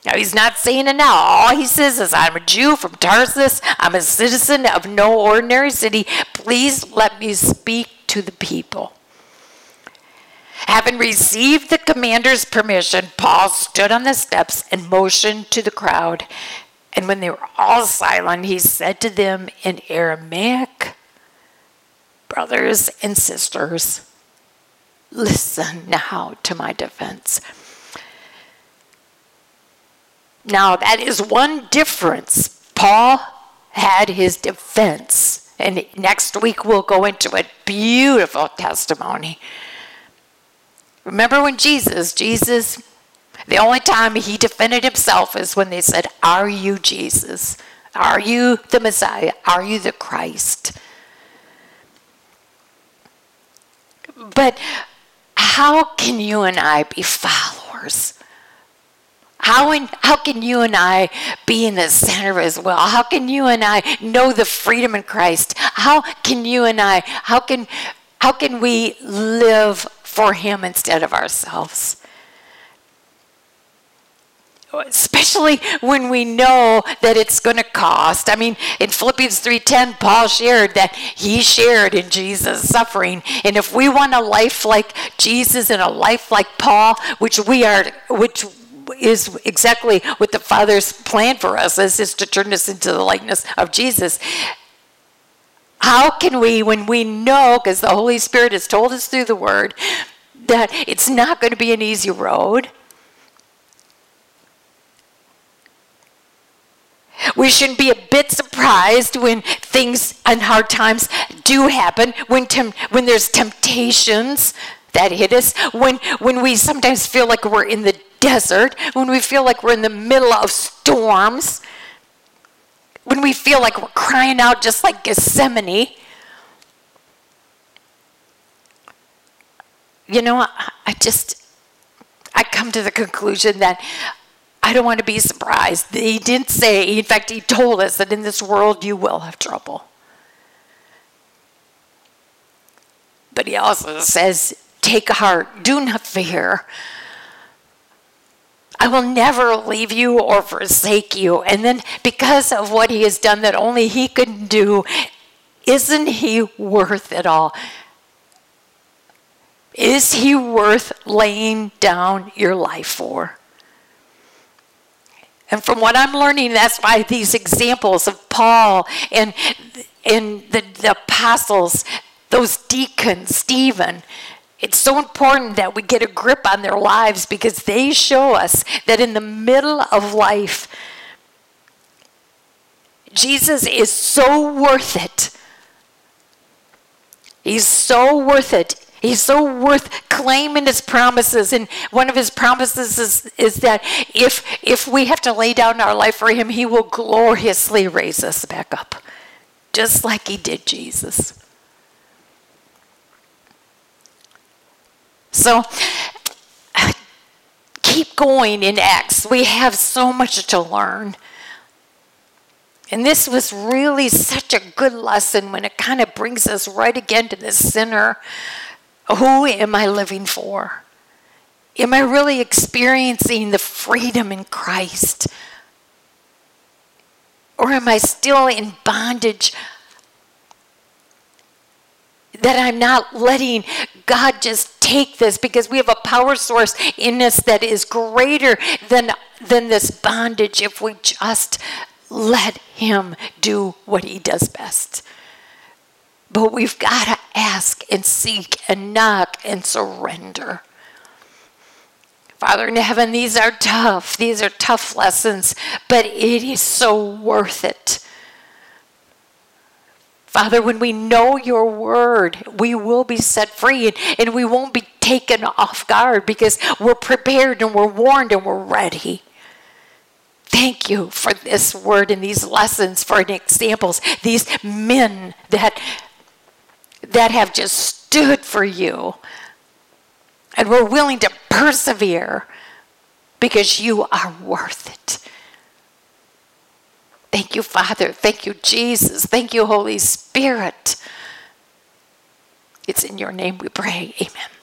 Now, he's not saying it now. All he says is, I'm a Jew from Tarsus. I'm a citizen of no ordinary city. Please let me speak to the people. Having received the commander's permission, Paul stood on the steps and motioned to the crowd. And when they were all silent, he said to them in Aramaic, Brothers and sisters, listen now to my defense. Now, that is one difference. Paul had his defense. And next week we'll go into a beautiful testimony Remember when Jesus, Jesus, the only time he defended himself is when they said, Are you Jesus? Are you the Messiah? Are you the Christ? But how can you and I be followers? How, in, how can you and I be in the center as well? How can you and I know the freedom in Christ? How can you and I, how can, how can we live for Him instead of ourselves. Especially when we know that it's going to cost. I mean, in Philippians 3:10, Paul shared that he shared in Jesus' suffering. And if we want a life like Jesus and a life like Paul, which we are, which is exactly what the Father's plan for us is, is to turn us into the likeness of Jesus. How can we, when we know, because the Holy Spirit has told us through the Word, that it's not going to be an easy road? We shouldn't be a bit surprised when things and hard times do happen, when, tem- when there's temptations that hit us, when, when we sometimes feel like we're in the desert, when we feel like we're in the middle of storms when we feel like we're crying out just like Gethsemane. You know, I, just, I come to the conclusion that I don't want to be surprised. He didn't say, in fact, he told us that in this world you will have trouble. But he also says, take heart, do not fear. I will never leave you or forsake you. And then, because of what he has done that only he can do, isn't he worth it all? Is he worth laying down your life for? And from what I'm learning, that's why these examples of Paul and, and the, the apostles, those deacons, Stephen, it's so important that we get a grip on their lives because they show us that in the middle of life, Jesus is so worth it. He's so worth it. He's so worth claiming his promises. And one of his promises is, is that if, if we have to lay down our life for him, he will gloriously raise us back up, just like he did Jesus. So keep going in Acts. We have so much to learn. And this was really such a good lesson when it kind of brings us right again to the center. Who am I living for? Am I really experiencing the freedom in Christ? Or am I still in bondage that I'm not letting God just take this because we have a power source in us that is greater than, than this bondage if we just let Him do what He does best. But we've got to ask and seek and knock and surrender. Father in heaven, these are tough. These are tough lessons, but it is so worth it Father, when we know your word, we will be set free and, and we won't be taken off guard because we're prepared and we're warned and we're ready. Thank you for this word and these lessons, for examples, these men that, that have just stood for you and were willing to persevere because you are worth it. Thank you, Father. Thank you, Jesus. Thank you, Holy Spirit. It's in your name we pray. Amen.